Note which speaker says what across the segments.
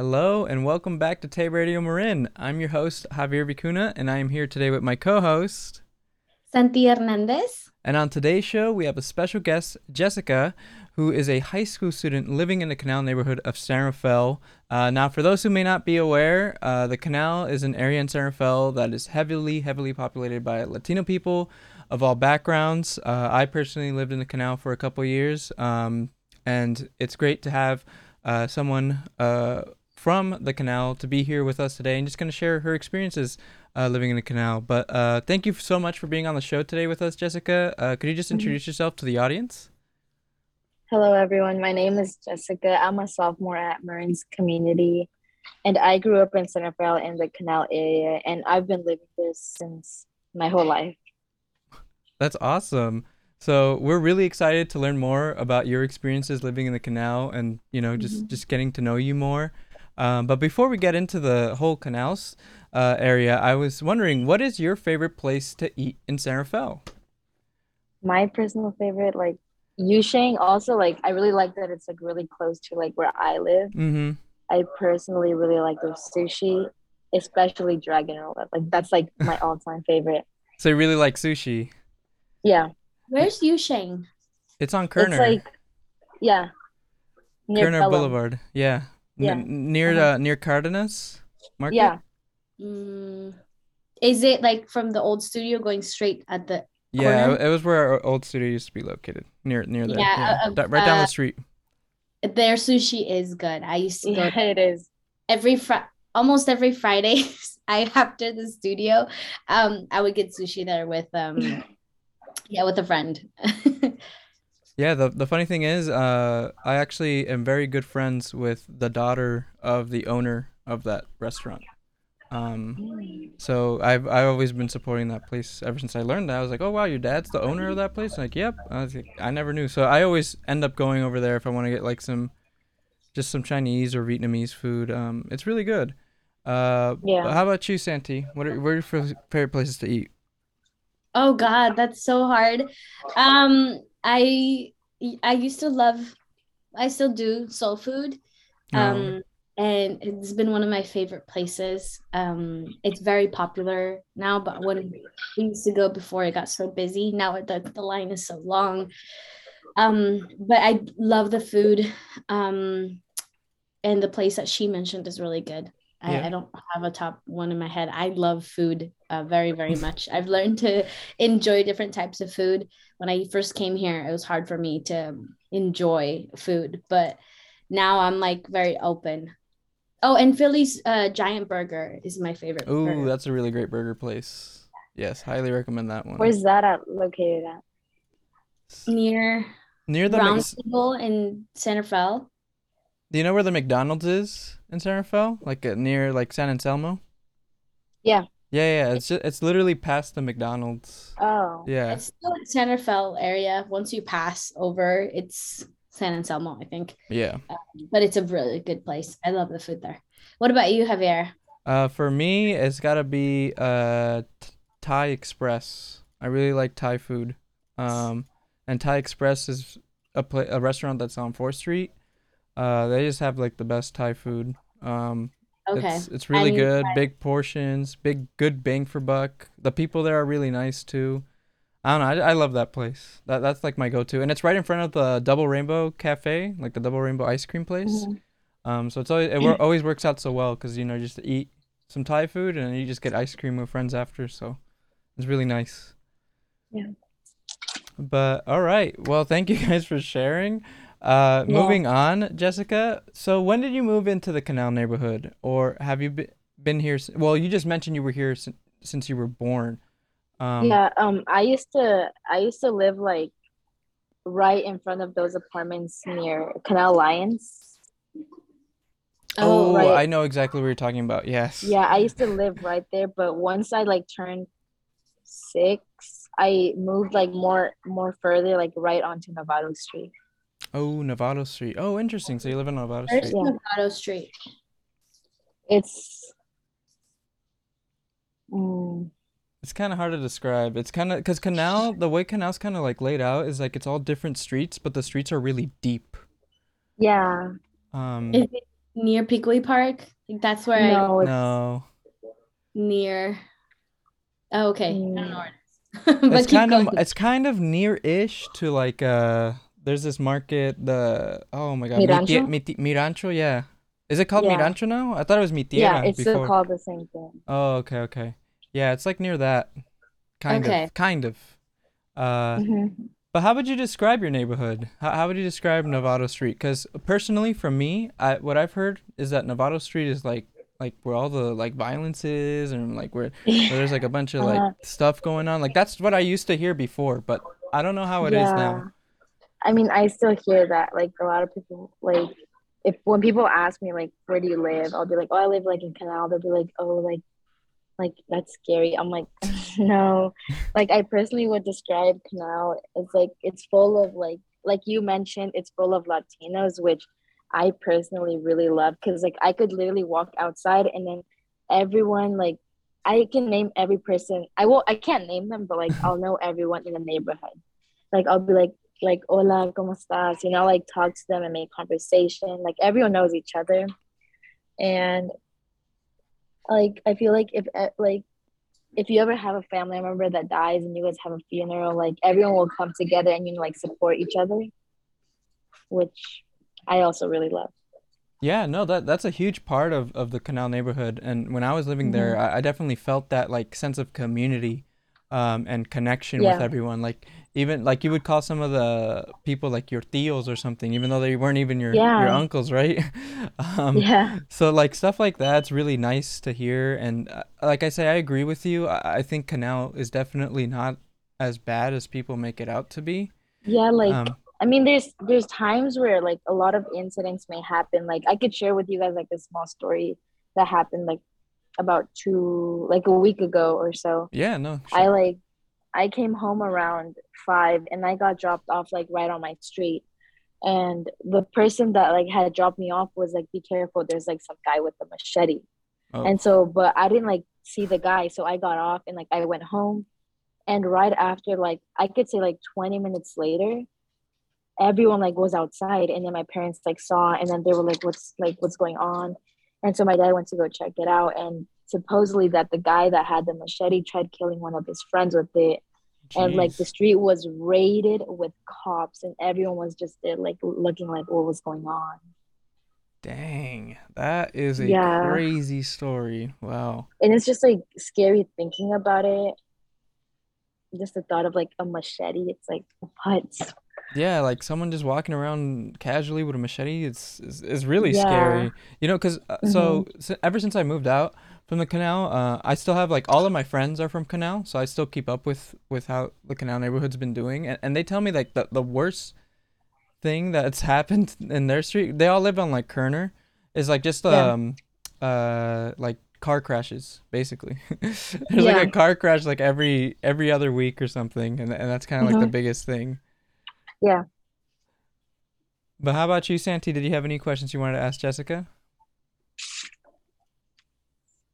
Speaker 1: Hello and welcome back to Tay Radio Marin. I'm your host Javier Vicuna, and I am here today with my co-host
Speaker 2: Santi Hernandez.
Speaker 1: And on today's show, we have a special guest, Jessica, who is a high school student living in the Canal neighborhood of San Rafael. Uh, now, for those who may not be aware, uh, the Canal is an area in San Rafael that is heavily, heavily populated by Latino people of all backgrounds. Uh, I personally lived in the Canal for a couple years, um, and it's great to have uh, someone uh, from the Canal to be here with us today and just going to share her experiences uh, living in the canal. But uh, thank you so much for being on the show today with us, Jessica. Uh, could you just mm-hmm. introduce yourself to the audience?
Speaker 3: Hello, everyone. My name is Jessica. I'm a sophomore at Marin's Community, and I grew up in Rafael in the canal area, and I've been living there since my whole life.
Speaker 1: That's awesome. So we're really excited to learn more about your experiences living in the canal, and you know, just mm-hmm. just getting to know you more. Um, but before we get into the whole canals, uh, area, I was wondering, what is your favorite place to eat in San Rafael?
Speaker 3: My personal favorite, like Yusheng, also like I really like that it's like really close to like where I live.
Speaker 1: Mm-hmm.
Speaker 3: I personally really like their sushi, especially dragon roll. Like that's like my all-time favorite.
Speaker 1: So you really like sushi?
Speaker 3: Yeah.
Speaker 2: Where's Yusheng?
Speaker 1: It's on Kerner. It's
Speaker 3: like, yeah.
Speaker 1: Kerner Boulevard. Yeah. Yeah. N- near uh-huh. uh, near Cardenas
Speaker 3: Market. Yeah.
Speaker 2: Mm, is it like from the old studio going straight at the
Speaker 1: yeah corner? it was where our old studio used to be located near near there yeah, yeah. Uh, right down the uh, street
Speaker 2: their sushi is good i used to go
Speaker 3: yeah, it is
Speaker 2: every fr- almost every friday i after the studio um i would get sushi there with um yeah with a friend
Speaker 1: yeah the, the funny thing is uh i actually am very good friends with the daughter of the owner of that restaurant um, so I've I've always been supporting that place ever since I learned that. I was like, oh wow, your dad's the owner of that place. I'm like, yep. I was like, I never knew. So I always end up going over there if I want to get like some, just some Chinese or Vietnamese food. Um, it's really good. Uh, yeah. How about you, Santi? What are what are your favorite places to eat?
Speaker 2: Oh God, that's so hard. Um, I I used to love, I still do soul food. Oh. Um, and it's been one of my favorite places. Um, it's very popular now, but when we used to go before it got so busy, now the, the line is so long. Um, but I love the food. Um, and the place that she mentioned is really good. I, yeah. I don't have a top one in my head. I love food uh, very, very much. I've learned to enjoy different types of food. When I first came here, it was hard for me to enjoy food, but now I'm like very open Oh, and Phyllis' uh, Giant Burger is my favorite.
Speaker 1: Oh, that's a really great burger place. Yes, highly recommend that one.
Speaker 3: Where's that at, located at?
Speaker 2: Near
Speaker 1: near the
Speaker 2: Round Mc... Table in San Rafael.
Speaker 1: Do you know where the McDonald's is in San Rafael? Like uh, near like San Anselmo?
Speaker 3: Yeah.
Speaker 1: Yeah, yeah. It's just, it's literally past the McDonald's.
Speaker 3: Oh.
Speaker 1: Yeah.
Speaker 2: It's still in San Rafael area. Once you pass over, it's San Anselmo, I think.
Speaker 1: Yeah.
Speaker 2: Um, but it's a really good place. I love the food there. What about you, Javier?
Speaker 1: Uh, for me, it's gotta be uh Thai Express. I really like Thai food. Um, and Thai Express is a pla- a restaurant that's on Fourth Street. Uh, they just have like the best Thai food. Um,
Speaker 2: okay.
Speaker 1: It's, it's really good. Big portions, big good bang for buck. The people there are really nice too. I don't know. I, I love that place. That that's like my go-to, and it's right in front of the Double Rainbow Cafe, like the Double Rainbow ice cream place. Mm-hmm. Um, so it's always it always works out so well because you know just eat some Thai food and you just get ice cream with friends after. So it's really nice.
Speaker 3: Yeah.
Speaker 1: But all right. Well, thank you guys for sharing. Uh, yeah. moving on, Jessica. So when did you move into the Canal neighborhood, or have you been here? Well, you just mentioned you were here since, since you were born.
Speaker 3: Um, yeah, um, I used to I used to live like right in front of those apartments near Canal Alliance.
Speaker 1: Oh, right. I know exactly what you're talking about. Yes.
Speaker 3: Yeah, I used to live right there, but once I like turned six, I moved like more more further, like right onto Novato Street.
Speaker 1: Oh, Novato Street. Oh, interesting. So you live on Novato Street.
Speaker 2: Where's yeah. Novato Street?
Speaker 3: It's. Mm,
Speaker 1: it's kind of hard to describe. It's kind of because canal, the way canal's kind of like laid out is like it's all different streets, but the streets are really deep.
Speaker 3: Yeah.
Speaker 1: Um.
Speaker 2: Is it near Pickleweed Park. Like that's where I
Speaker 3: No, it's
Speaker 1: No.
Speaker 2: near. Oh, okay. I don't know where it is. but
Speaker 1: it's
Speaker 2: keep
Speaker 1: kind
Speaker 2: going.
Speaker 1: of it's kind of near-ish to like uh there's this market the oh my god Mi,
Speaker 3: Mirancho?
Speaker 1: Tie- Mi, yeah is it called
Speaker 3: Yeah.
Speaker 1: Mi Rancho now I thought it was Mi
Speaker 3: yeah, it's still called the same thing.
Speaker 1: oh okay okay yeah it's like near that kind
Speaker 2: Okay.
Speaker 1: of kind of uh
Speaker 3: Mhm.
Speaker 1: but how would you describe your neighborhood how, how would you describe Novato Street because personally for me I what I've heard is that Novato Street is like like where all the like violence is and like where where there's like a bunch of like
Speaker 3: Uh,
Speaker 1: stuff going on. Like that's what I used to hear before, but I don't know how it is now.
Speaker 3: I mean, I still hear that. Like a lot of people, like if when people ask me like, where do you live? I'll be like, oh, I live like in Canal. They'll be like, oh, like, like that's scary. I'm like, no. Like I personally would describe Canal as like it's full of like, like you mentioned, it's full of Latinos, which I personally really love because like I could literally walk outside and then everyone like I can name every person. I will. I can't name them, but like I'll know everyone in the neighborhood. Like I'll be like like hola, cómo estás? You know, like talk to them and make conversation. Like everyone knows each other, and like I feel like if eh, like if you ever have a family member that dies and you guys have a funeral, like everyone will come together and you know, like support each other, which I also really love.
Speaker 1: Yeah, no, that that's a huge part of of the Canal neighborhood. And when I was living there,
Speaker 3: Mm-hmm.
Speaker 1: I, I definitely felt that like sense of community, um, and connection with everyone. Like even like you would call some of the people like your tios or something, even though they weren't even your your uncles, right? Um,
Speaker 3: Yeah.
Speaker 1: So like stuff like that's really nice to hear, and uh, like I say, I agree with you. I, I think Canal is definitely not as bad as people make it out to be.
Speaker 3: Yeah, like
Speaker 1: Um,
Speaker 3: I mean, there's there's times where like a lot of incidents may happen. Like I could share with you guys like a small story that happened like about two like a week ago or so.
Speaker 1: yeah, no,
Speaker 3: I like I came home around five and I got dropped off like right on my street. And the person that like had dropped me off was like, be careful, there's like some guy with a machete.
Speaker 1: Oh,
Speaker 3: And so, but I didn't like see the guy, so I got off and like I went home. And right after, like I could say like 20 minutes later, everyone like was outside, and then my parents like saw, and then they were like, "What's like what's going on?" And so my dad went to go check it out, and supposedly that the guy that had the machete tried killing one of his friends with it, and like the street was raided with cops, and everyone was just there like looking like what was going on.
Speaker 1: Dang, that is a
Speaker 3: Yeah.
Speaker 1: crazy story. Wow.
Speaker 3: and it's just like scary thinking about it. Just the thought of like a machete, it's like what?
Speaker 1: Yeah, like someone just walking around casually with a machete, it's is, is really
Speaker 3: Yeah.
Speaker 1: scary. You know, 'cause uh, so s ever since I moved out from the canal, uh, I still have like all of my friends are from Canal, so I still keep up with with how the Canal neighborhood's been doing, and, and they tell me like the the worst thing that's happened in their street, they all live on like Kerner, is like just
Speaker 3: Yeah.
Speaker 1: um uh like car crashes basically. There's like a car crash like every every other week or something, and and that's kind of like the
Speaker 3: Mhm.
Speaker 1: biggest thing.
Speaker 3: Yeah.
Speaker 1: But how about you, Santi? Did you have any questions you wanted to ask Jessica?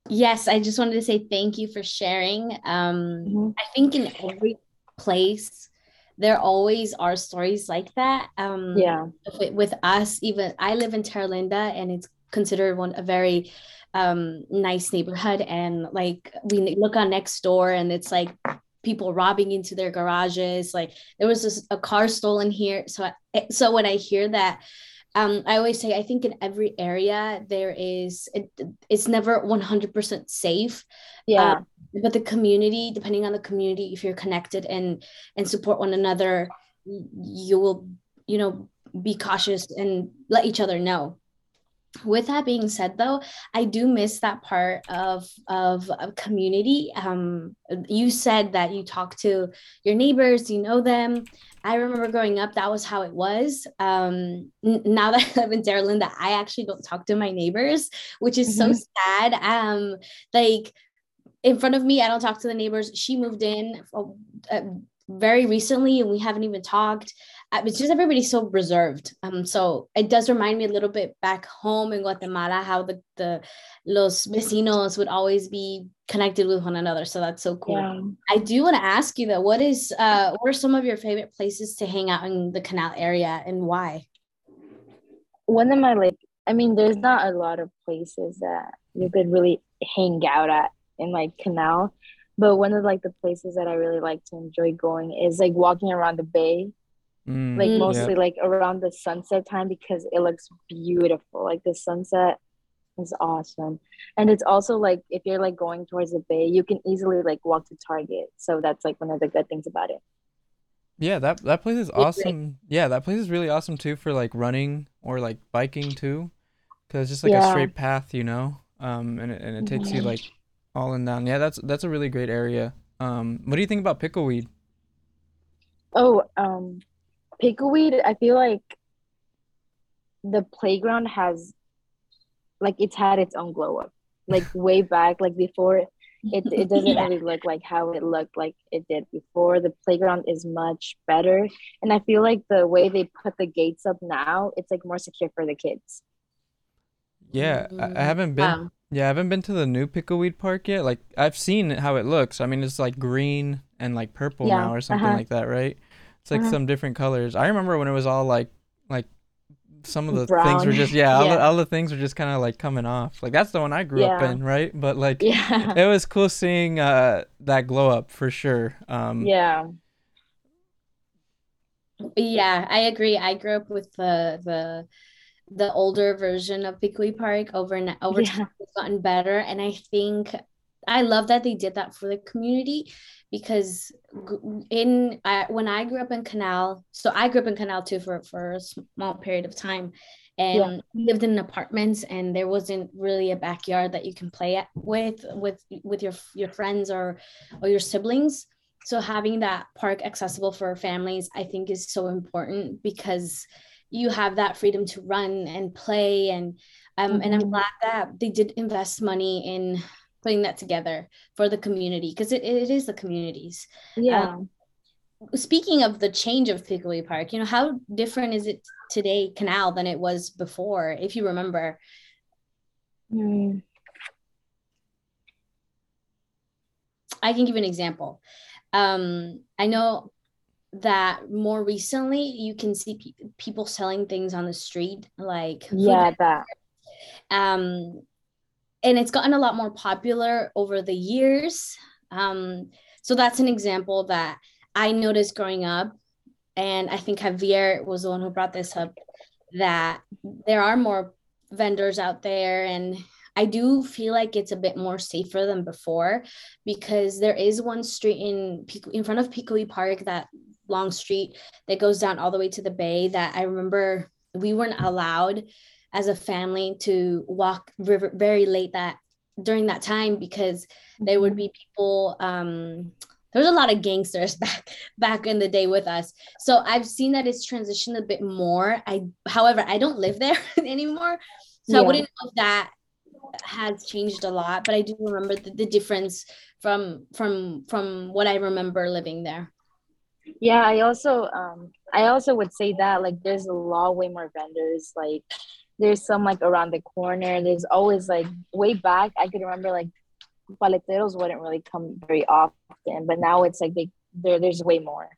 Speaker 2: Yes, I just wanted to say thank you for sharing. Um,
Speaker 3: Mhm.
Speaker 2: I think in every place there always are stories like that. Um,
Speaker 3: Yeah.
Speaker 2: with, us, even I live in Terra Linda and it's considered one a very um nice neighborhood and like we look on next door and it's like people robbing into their garages like there was this, a car stolen here so I, so when I hear that um I always say I think in every area there is it, it's never 100% safe
Speaker 3: Yeah.
Speaker 2: but the community depending on the community if you're connected and and support one another you will you know be cautious and let each other know with that being said though i do miss that part of of, of community. Um you said that you talk to your neighbors you know them. I remember growing up that was how it was. Um n- now that i live in Terra Linda, i actually don't talk to my neighbors which is so
Speaker 3: Mhm.
Speaker 2: sad. Um like in front of me i don't talk to the neighbors. She moved in uh, very recently and we haven't even talked it's just everybody's so reserved. Um so it does remind me a little bit back home in guatemala how the the los vecinos would always be connected with one another. So that's so cool.
Speaker 3: Yeah.
Speaker 2: i do want to ask you though what is uh what are some of your favorite places to hang out in the canal area and why?
Speaker 3: One of my like I mean, there's not a lot of places that you could really hang out at in like Canal, but one of like the places that I really like to enjoy going is like walking around the bay,
Speaker 1: Mm,
Speaker 3: like mostly like around the sunset time because it looks beautiful. Like the sunset is awesome, and it's also like if you're like going towards the bay, you can easily like walk to Target. So that's like one of the good things about it.
Speaker 1: Yeah, that that place is
Speaker 3: It's like-
Speaker 1: awesome. Yeah, that place is really awesome too for like running or like biking too, because it's just like a straight path, you know. Um, and it, and it takes you
Speaker 3: Mhm.
Speaker 1: like all and down. Yeah, that's that's a really great area. Um, what do you think about pickleweed?
Speaker 3: Oh, um, pickleweed, I feel like the playground has like it's had its own glow up. Like way back, like before it it doesn't
Speaker 2: Yeah.
Speaker 3: really look like how it looked like it did before. The playground is much better. And I feel like the way they put the gates up now, it's like more secure for the kids.
Speaker 1: Yeah, I, I
Speaker 2: Mm,
Speaker 1: haven't been.
Speaker 2: Wow.
Speaker 1: Yeah, I haven't been to the new pickleweed park yet. Like I've seen how it looks. I mean, it's like green and like purple
Speaker 3: Yeah,
Speaker 1: now or something
Speaker 3: uh-huh.
Speaker 1: like that, right? It's like
Speaker 3: Uh-huh.
Speaker 1: some different colors. I remember when it was all like like some of the things were just yeah, all the, all the things were just kind of like coming off. Like that's the one I grew up in, right? But like
Speaker 3: Yeah.
Speaker 1: it was cool seeing uh that glow up for sure. Um
Speaker 3: Yeah.
Speaker 2: Yeah, I agree. I grew up with the the the older version of Pickleweed Park. Over and over
Speaker 3: Yeah.
Speaker 2: time, it's gotten better, and I think I love that they did that for the community because in I, when I grew up in Canal, so I grew up in Canal too for for a small period of time, and we lived in apartments, and there wasn't really a backyard that you can play at, with with with your your friends or or your siblings. So having that park accessible for families, I think, is so important because you have that freedom to run and play, and um, and I'm
Speaker 3: Mhm.
Speaker 2: glad that they did invest money in putting that together for the community because it, it is the communities.
Speaker 3: Yeah.
Speaker 2: Speaking of the change of Pickleweed Park, you know how different is it today, Canal, than it was before, if you remember?
Speaker 3: Mm.
Speaker 2: I can give an example. Um, I know that more recently you can see pe- people selling things on the street, like
Speaker 3: Yeah, that.
Speaker 2: um and it's gotten a lot more popular over the years. Um so that's an example that i noticed growing up and i think javier was the one who brought this up that there are more vendors out there and i do feel like it's a bit more safer than before because there is one street in in front of Pickleweed Park that long street that goes down all the way to the bay that i remember we weren't allowed as a family to walk river very late that during that time because there would be people um there was a lot of gangsters back back in the day with us. So i've seen that it's transitioned a bit more. I however i don't live there anymore. So i wouldn't know if that has changed a lot but i do remember the, the difference from from from what i remember living there.
Speaker 3: Yeah, I also um I also would say that like there's a lot way more vendors. Like there's some like around the corner. There's always like way back I could remember like paleteros wouldn't really come very often, but now it's like they there there's way more.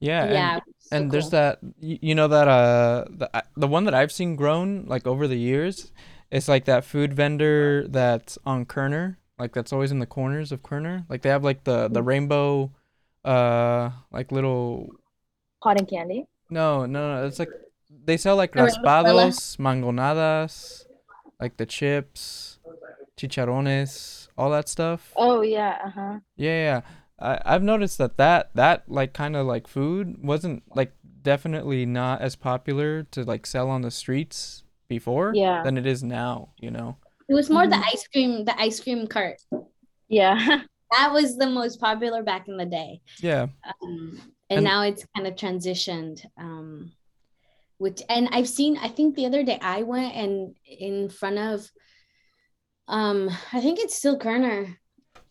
Speaker 1: yeah, and
Speaker 2: yeah so
Speaker 1: and there's that you know that uh the the one that I've seen grown like over the years, it's like that food vendor that's on Kerner, like that's always in the corners of Kerner. Like they have like the the rainbow uh like little
Speaker 3: Cotton candy.
Speaker 1: no, no, no, it's like they sell like
Speaker 2: The rainbow Stella?
Speaker 1: raspados, mangonadas, like the chips, chicharrones, all that stuff.
Speaker 3: Oh yeah, uh-huh.
Speaker 1: Yeah, yeah. I I've noticed that that that like kind of like food wasn't like definitely not as popular to like sell on the streets before
Speaker 3: Yeah.
Speaker 1: than it is now, you know.
Speaker 2: it was more the
Speaker 3: Mhm.
Speaker 2: ice cream the ice cream cart
Speaker 3: Yeah.
Speaker 2: that was the most popular back in the day
Speaker 1: Yeah.
Speaker 2: um, and,
Speaker 1: And-
Speaker 2: now it's kind of transitioned um, which and i've seen i think the other day i went and in front of um i think it's still kerner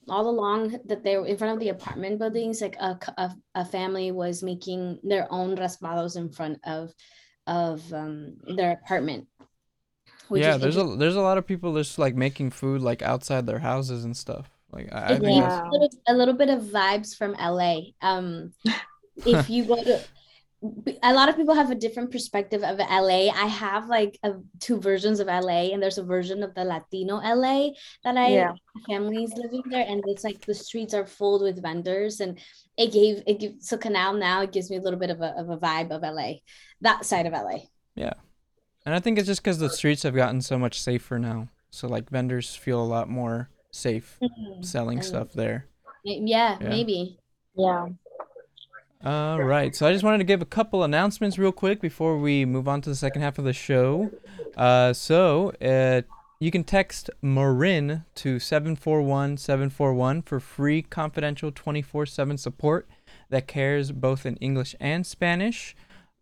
Speaker 2: all along that they were in front of the apartment buildings like a, a, a family was making their own raspados in front of of um, their apartment
Speaker 1: Yeah, there's a there's a lot of people just like making food like outside their houses and stuff. Like I, I think
Speaker 3: Yeah.
Speaker 2: a little, a little bit of vibes from LA. Um, if you go to a lot of people have a different perspective of LA. I have like a, two versions of LA, and there's a version of the Latino LA that I
Speaker 3: Yeah.
Speaker 2: families living there, and it's like the streets are filled with vendors, and it gave it gives so Canal now it gives me a little bit of a of a vibe of LA, that side of LA.
Speaker 1: Yeah. And I think it's just because the streets have gotten so much safer now. So like vendors feel a lot more safe mm-hmm. selling
Speaker 2: And-
Speaker 1: stuff there.
Speaker 2: Yeah,
Speaker 1: Yeah.
Speaker 2: maybe.
Speaker 3: Yeah.
Speaker 1: All right. So I just wanted to give a couple announcements real quick before we move on to the second half of the show. Uh, so uh, you can text Marin to 741 741 for free confidential 24 7 support that cares both in English and Spanish.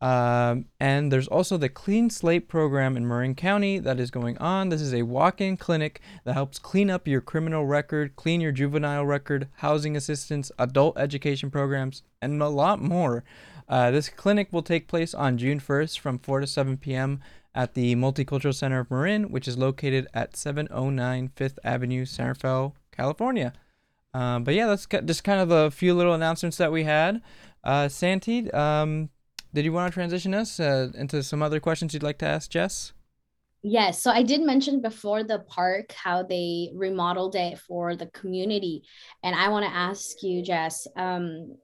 Speaker 1: Um, and there's also the Clean Slate program in Marin County that is going on. This is a walk in clinic that helps clean up your criminal record, clean your juvenile record, housing assistance, adult education programs, and a lot more. Uh, this clinic will take place on June 1st from 4 to 7 p.m. at the Multicultural Center of Marin, which is located at 709 Fifth Avenue, San Rafael, California. Um, but yeah, that's just kind of a few little announcements that we had. Uh, Santi, um, did you want to transition us uh, into some other questions you'd like to ask Jess?
Speaker 2: Yes, so I did mention before the park how they remodeled it for the community. And I want to ask you, Jess, um,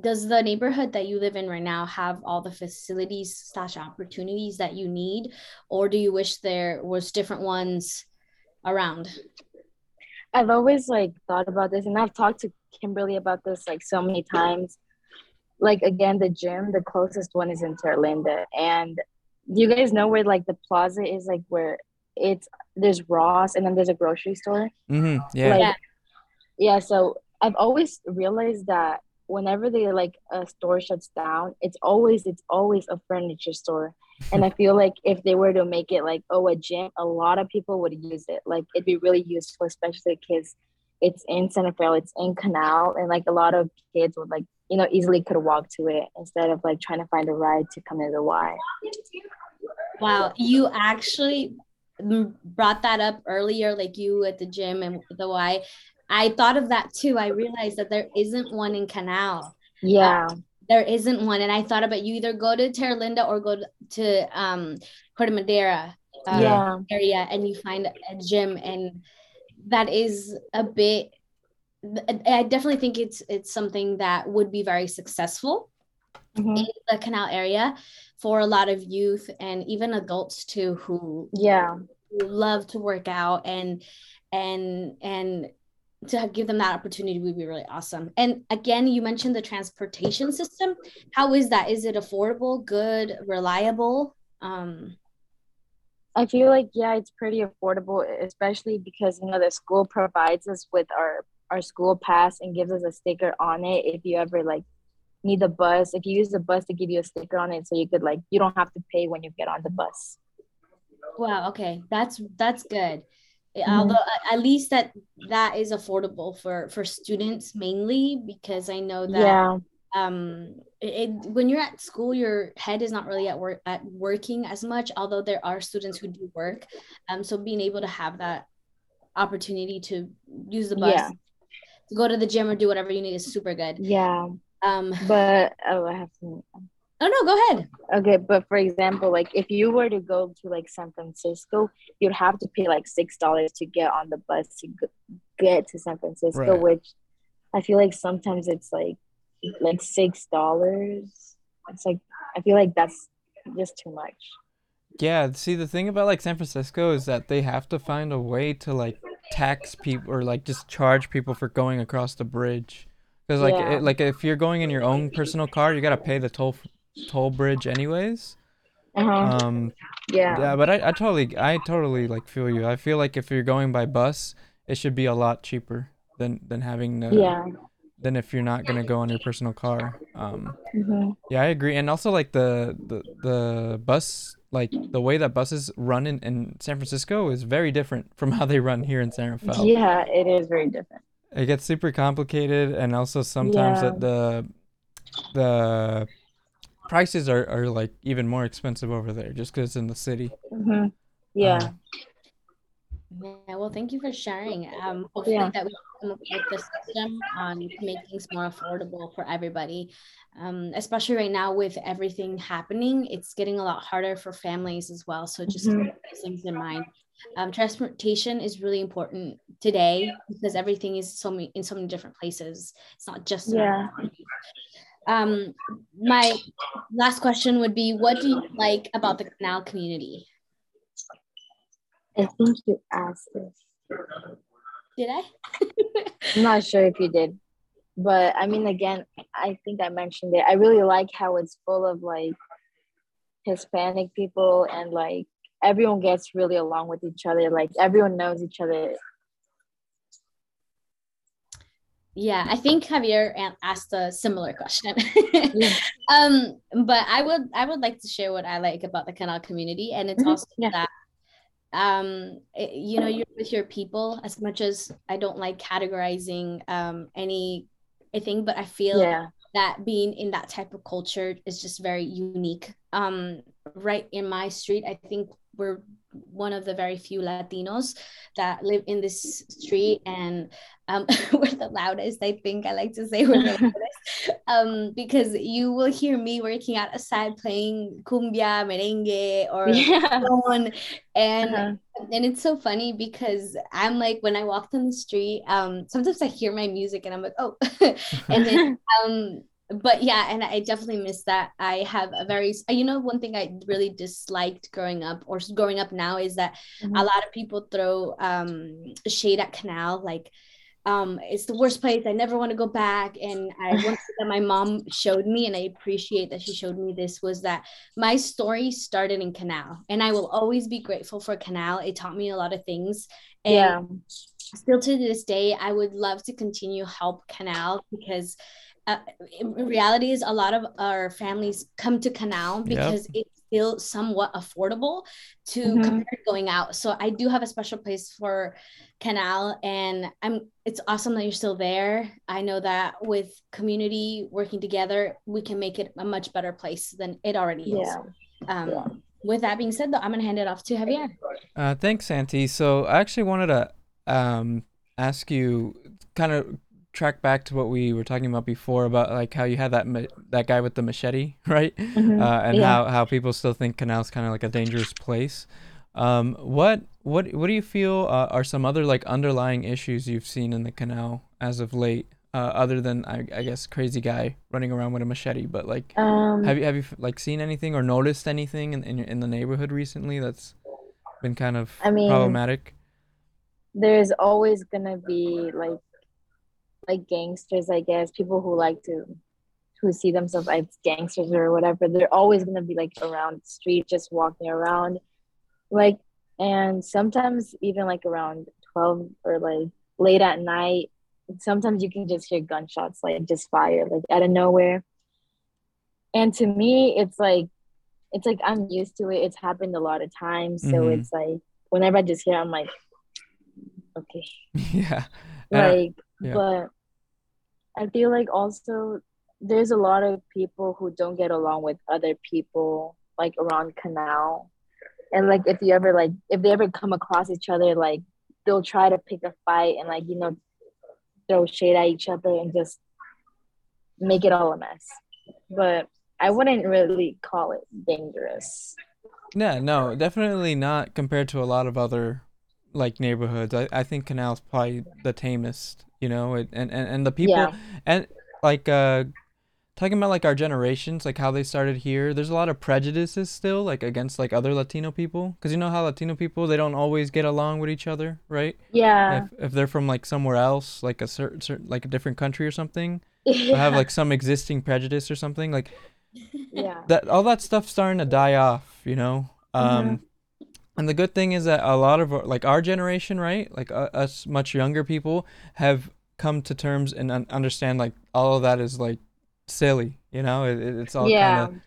Speaker 2: does the neighborhood that you live in right now have all the facilities slash opportunities that you need, or do you wish there was different ones around?
Speaker 3: I've always like thought about this and I've talked to Kimberly about this like so many times. Like again, the gym, the closest one is in Terra Linda. And you guys know where like the plaza is like where it's there's Ross and then there's a grocery store.
Speaker 1: Mm-hmm. Yeah.
Speaker 3: Like
Speaker 2: Yeah.
Speaker 3: yeah, so I've always realized that whenever they like a store shuts down, it's always it's always a furniture store. And I feel like if they were to make it like oh a gym, a lot of people would use it. Like it'd be really useful, especially kids. It's in Santa Fe, it's in Canal, and like a lot of kids would like you know easily could walk to it instead of like trying to find a ride to come to the Y.
Speaker 2: Wow, you actually brought that up earlier, like you at the gym and the Y. I thought of that too. I realized that there isn't one in Canal.
Speaker 3: Yeah,
Speaker 2: There isn't one, and I thought about you either go to Terra Linda or go to um Corte Madera uh,
Speaker 3: yeah,
Speaker 2: area, and you find a gym, and that is a bit. I definitely think it's it's something that would be very successful
Speaker 3: Mhm.
Speaker 2: in the canal area for a lot of youth and even adults too who
Speaker 3: yeah,
Speaker 2: who love to work out and and and to give them that opportunity would be really awesome. And again, you mentioned the transportation system. How is that? Is it affordable, good, reliable? Um,
Speaker 3: I feel like yeah, it's pretty affordable, especially because you know the school provides us with our our school pass and gives us a sticker on it if you ever like need the bus. If you use the bus to give you a sticker on it, so you could like you don't have to pay when you get on the bus.
Speaker 2: wow, okay, that's that's good.
Speaker 3: Mhm.
Speaker 2: Although at least that that is affordable for for students mainly because I know that
Speaker 3: Yeah,
Speaker 2: um it, it, when you're at school your head is not really at work at working as much although there are students who do work um so being able to have that opportunity to use the bus
Speaker 3: Yeah.
Speaker 2: To go to the gym or do whatever you need is super good
Speaker 3: yeah,
Speaker 2: um
Speaker 3: but oh, I have to.
Speaker 2: oh no go ahead
Speaker 3: Okay, but for example, like if you were to go to like San Francisco, you'd have to pay like six dollars to get on the bus to g- get to San Francisco,
Speaker 1: Right.
Speaker 3: which I feel like sometimes it's like like six dollars. It's like I feel like that's just too much.
Speaker 1: Yeah, see the thing about like San Francisco is that they have to find a way to like tax people or like just charge people for going across the bridge. Because like
Speaker 3: Yeah.
Speaker 1: it, like if you're going in your own personal car, you gotta pay the toll toll bridge anyways.
Speaker 3: Uh-huh.
Speaker 1: Um,
Speaker 3: yeah.
Speaker 1: yeah, but I, I totally I totally like feel you. I feel like if you're going by bus, it should be a lot cheaper than than having the
Speaker 3: Yeah.
Speaker 1: than if you're not gonna go on your personal car. Um,
Speaker 3: hmm
Speaker 1: yeah, I agree. And also like the the the bus like the way that buses run in, in San Francisco is very different from how they run here in San Rafael.
Speaker 3: Yeah, it is very different.
Speaker 1: It gets super complicated and also sometimes
Speaker 3: Yeah.
Speaker 1: that the the prices are, are like even more expensive over there just because it's in the city.
Speaker 3: hmm Yeah.
Speaker 1: Uh,
Speaker 2: Yeah, well, thank you for sharing. Um, hopefully
Speaker 3: Yeah.
Speaker 2: that we can come up with the system on make things more affordable for everybody. Um, especially right now with everything happening, it's getting a lot harder for families as well. So just keep those things in mind. Um, transportation is really important today because everything is so many in so many different places. It's not just
Speaker 3: Yeah.
Speaker 2: Um, my last question would be, what do you like about the canal community?
Speaker 3: I think you asked this.
Speaker 2: Did I?
Speaker 3: I'm not sure if you did, but I mean, again, I think I mentioned it. I really like how it's full of like Hispanic people and like everyone gets really along with each other. Like everyone knows each other.
Speaker 2: Yeah, I think Javier asked a similar question.
Speaker 3: Yeah.
Speaker 2: um, but I would I would like to share what I like about the canal community, and it's
Speaker 3: Mhm,
Speaker 2: also
Speaker 3: yeah.
Speaker 2: that um it- you know you're with your people as much as I don't like categorizing um any thing, but I feel
Speaker 3: Yeah.
Speaker 2: that being in that type of culture is just very unique. Um, right in my street, I think we're one of the very few Latinos that live in this street, and um, we're the loudest. I think I like to say we're the loudest um, because you will hear me working out aside playing cumbia, merengue, or
Speaker 3: Yeah.
Speaker 2: and
Speaker 3: Uh-huh.
Speaker 2: and it's so funny because I'm like when I walk down the street, um, sometimes I hear my music and I'm like, oh, and then um, but yeah, and I definitely miss that. I have a very, you know, one thing I really disliked growing up or growing up now is that a
Speaker 3: Mhm.
Speaker 2: lot of people throw um shade at Canal, like um it's the worst place i never want to go back and i one that my mom showed me and i appreciate that she showed me this was that my story started in canal and i will always be grateful for canal it taught me a lot of things and
Speaker 3: Yeah.
Speaker 2: still to this day i would love to continue help canal because uh, in reality is a lot of our families come to canal because it's still somewhat affordable to
Speaker 3: Mhm.
Speaker 2: compare going out so i do have a special place for canal and i'm it's awesome that you're still there i know that with community working together we can make it a much better place than it already is
Speaker 3: Yeah.
Speaker 2: um
Speaker 3: Yeah.
Speaker 2: with that being said though i'm gonna hand it off to javier
Speaker 1: Uh, thanks, Santi. So I actually wanted to um, ask you, kind of track back to what we were talking about before about like how you had that ma- that guy with the machete, right?
Speaker 3: Mhm.
Speaker 1: Uh, and
Speaker 3: Yeah.
Speaker 1: how, how people still think Canal's kind of like a dangerous place. Um, what what what do you feel uh, are some other like underlying issues you've seen in the canal as of late, uh, other than I, I guess crazy guy running around with a machete? But like,
Speaker 3: Um,
Speaker 1: have you have you like seen anything or noticed anything in in, in the neighborhood recently that's been kind of
Speaker 3: I mean,
Speaker 1: problematic?
Speaker 3: there's always gonna be like like gangsters, I guess, people who like to who see themselves as gangsters or whatever. They're always gonna be like around the street, just walking around, like, and sometimes even like around twelve or like late at night. Sometimes you can just hear gunshots, like just fire, like out of nowhere. And to me, it's like, it's like I'm used to it. It's happened a lot of times, so
Speaker 1: Mhm.
Speaker 3: it's like whenever I just hear, I'm like, okay,
Speaker 1: yeah.
Speaker 3: Like
Speaker 1: yeah.
Speaker 3: but i feel like also there's a lot of people who don't get along with other people like around canal. And like if you ever like if they ever come across each other like they'll try to pick a fight and like you know throw shade at each other and just make it all a mess. But i wouldn't really call it dangerous.
Speaker 1: Yeah, no, definitely not compared to a lot of other like neighborhoods. I, I think Canal's probably the tamest, you know, it, and, and and the people
Speaker 3: Yeah.
Speaker 1: and like uh talking about like our generations, like how they started here. There's a lot of prejudices still like against like other Latino people because you know how Latino people they don't always get along with each other, right?
Speaker 3: yeah
Speaker 1: If if they're from like somewhere else, like a certain, certain like a different country or something, they'll have like some existing prejudice or something. Like
Speaker 3: yeah
Speaker 1: that all that stuff's starting to die off, you know. Um,
Speaker 3: Mhm.
Speaker 1: and the good thing is that a lot of our, like our generation, right, like uh, us much younger people, have come to terms and un- understand like all of that is like silly, you know. It, it- it's all
Speaker 3: yeah
Speaker 1: kind of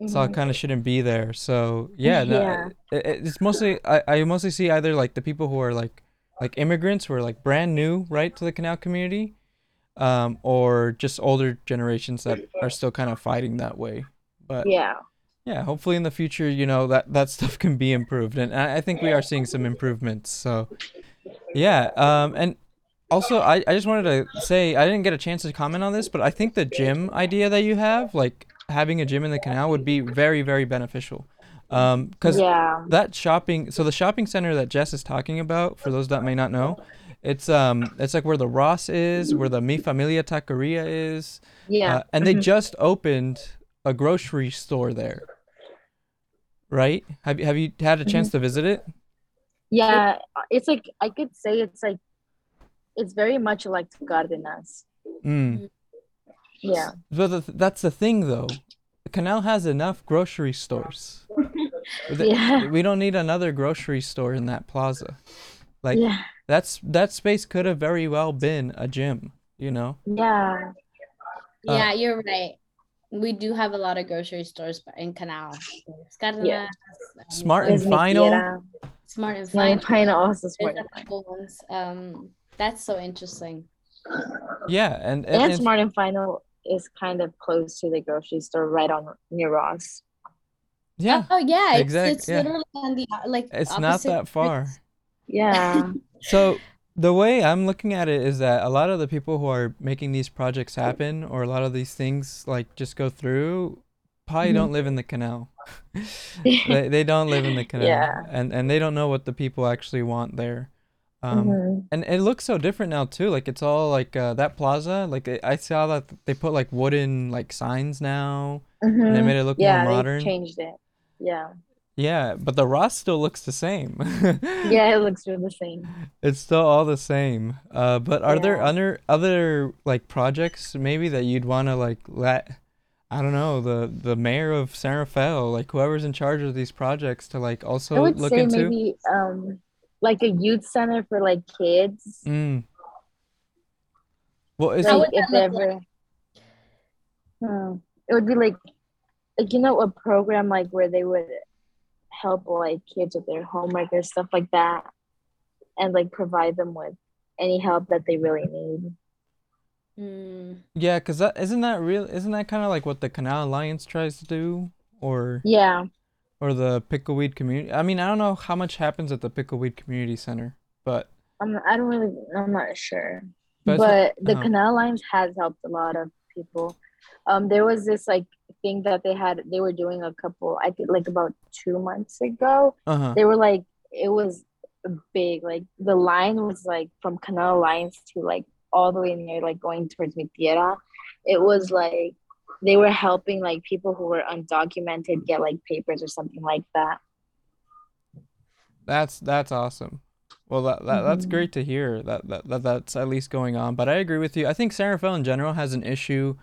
Speaker 1: it's all
Speaker 3: Mhm.
Speaker 1: kind of shouldn't be there. So yeah, no,
Speaker 3: Yeah.
Speaker 1: it, it- it's mostly I, I mostly see either like the people who are like like immigrants who are like brand new right to the canal community, um, or just older generations that are still kind of fighting that way. But
Speaker 3: yeah
Speaker 1: yeah, hopefully in the future, you know, that that stuff can be improved, and I, I think we are seeing some improvements. So, yeah, um, and also I, I just wanted to say I didn't get a chance to comment on this, but I think the gym idea that you have, like having a gym in the canal, would be very very beneficial. Um, because
Speaker 3: Yeah.
Speaker 1: that shopping, so the shopping center that Jess is talking about, for those that may not know, it's um, it's like where the Ross is, where the Mi Familia Taqueria is,
Speaker 3: Yeah.
Speaker 1: uh, and they
Speaker 3: Mhm.
Speaker 1: just opened a grocery store there. Right? Have you have you had a chance to visit it?
Speaker 3: Yeah. It's like I could say it's like it's very much like Cardenas.
Speaker 1: Mm.
Speaker 3: Yeah.
Speaker 1: But the, that's the thing, though. The canal has enough grocery stores. Th-
Speaker 3: Yeah.
Speaker 1: We don't need another grocery store in that plaza. Like
Speaker 3: yeah.
Speaker 1: that's that space could have very well been a gym. You know?
Speaker 3: Yeah.
Speaker 1: Uh,
Speaker 2: Yeah, you're right. We do have a lot of grocery stores in Canal. There's Cardenas, um,
Speaker 1: Smart and final.
Speaker 2: Smart and Final.
Speaker 3: Final also
Speaker 2: There's
Speaker 3: Smart
Speaker 2: a
Speaker 3: and Final.
Speaker 2: ones. Um, that's so interesting.
Speaker 1: Yeah, and and,
Speaker 3: And
Speaker 1: and-
Speaker 3: Smart and Final is kind of close to the grocery store right on near Ross.
Speaker 1: yeah,
Speaker 2: Oh yeah, it's, it's
Speaker 1: yeah.
Speaker 2: literally on the uh, like
Speaker 1: it's not that far.
Speaker 3: Yeah.
Speaker 1: So the way I'm looking at it is that a lot of the people who are making these projects happen, or a lot of these things like just go through, probably
Speaker 3: Mhm.
Speaker 1: don't live in the canal. they they don't live in the canal,
Speaker 3: Yeah.
Speaker 1: and and they don't know what the people actually want there. Um,
Speaker 3: Mhm.
Speaker 1: and it looks so different now too. Like it's all like uh, that plaza. Like I saw that they put like wooden like signs now, and they
Speaker 3: Mhm.
Speaker 1: made it look
Speaker 3: Yeah,
Speaker 1: more
Speaker 3: they
Speaker 1: modern.
Speaker 3: changed it. Yeah.
Speaker 1: Yeah, but the Ross still looks the same.
Speaker 3: Yeah, it looks really the same.
Speaker 1: It's still all the same. Uh, but are there other other like projects maybe that you'd want to like let I don't know the the mayor of San Rafael, like whoever's in charge of these projects, to like also I
Speaker 3: would
Speaker 1: look
Speaker 3: say
Speaker 1: into?
Speaker 3: maybe um like a youth center for like kids.
Speaker 1: Mm. Well,
Speaker 3: Like
Speaker 2: would
Speaker 3: if
Speaker 2: that look
Speaker 3: ever Hmm. it would be like like you know a program like where they would help like kids with their homework or stuff like that and like provide them with any help that they really need.
Speaker 2: Mm,
Speaker 1: yeah, cause that isn't that real? Isn't that kind of like what the Canal Alliance tries to do, or
Speaker 3: Yeah.
Speaker 1: Or the Pickleweed community? I mean, I don't know how much happens at the Pickleweed Community Center, but
Speaker 3: I don't really I'm not sure.
Speaker 1: But
Speaker 3: But, the
Speaker 1: uh-huh.
Speaker 3: Canal Alliance has helped a lot of people. Um there was this like thing that they had they were doing a couple I think like about two months ago.
Speaker 1: uh huh.
Speaker 3: They were like it was big. Like the line was like from Canal Alliance to like all the way near like going towards Mi Tierra. It was like they were helping like people who were undocumented get like papers or something like that.
Speaker 1: That's that's awesome. Well, that, that that's
Speaker 3: Mhm.
Speaker 1: great to hear that, that that that's at least going on. But I agree with you. I think San Rafael in general has an issue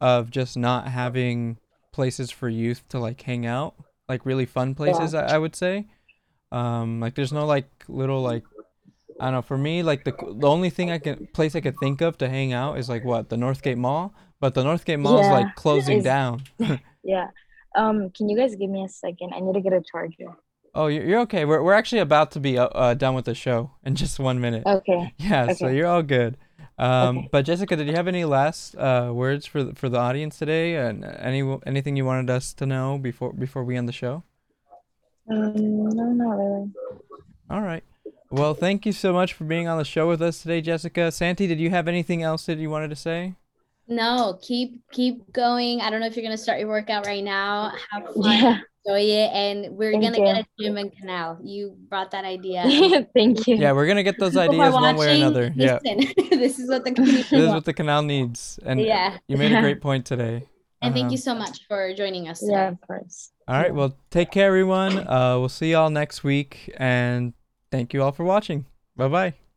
Speaker 1: of just not having places for youth to like hang out, like really fun places. I, I would say, um, like there's no like little like I don't know. For me, like the the only thing I can place I could think of to hang out is like what the Northgate Mall, but the Northgate Mall is like closing down.
Speaker 3: Yeah. Um, can you guys give me a second? I need to get a charger.
Speaker 1: Oh, you're, you're okay. We're we're actually about to be uh, uh, done with the show in just one minute.
Speaker 3: Okay.
Speaker 1: Yeah, so you're all good. Um,
Speaker 3: Okay.
Speaker 1: but Jessica, did you have any last uh, words for the, for the audience today, and any anything you wanted us to know before before we end the show?
Speaker 3: Um, no, not really.
Speaker 1: All right. Well, thank you so much for being on the show with us today, Jessica. Santi, did you have anything else that you wanted to say?
Speaker 2: No, keep keep going. I don't know if you're gonna start your workout right now. Have fun,
Speaker 3: Yeah.
Speaker 2: enjoy it, and we're
Speaker 3: Thank
Speaker 2: gonna get a gym and canal. You brought that idea.
Speaker 3: Thank you.
Speaker 1: Yeah, we're gonna get those
Speaker 2: People
Speaker 1: ideas one way or
Speaker 2: watching,
Speaker 1: another. Yeah,
Speaker 2: this is what the community
Speaker 1: this is what the canal needs, and
Speaker 2: Yeah.
Speaker 1: you made a great point today.
Speaker 2: And thank
Speaker 1: Um,
Speaker 2: you so much for joining us today.
Speaker 3: Yeah, of course.
Speaker 1: All right. Well, take care, everyone. Uh, we'll see y'all next week, and thank you all for watching. Bye bye.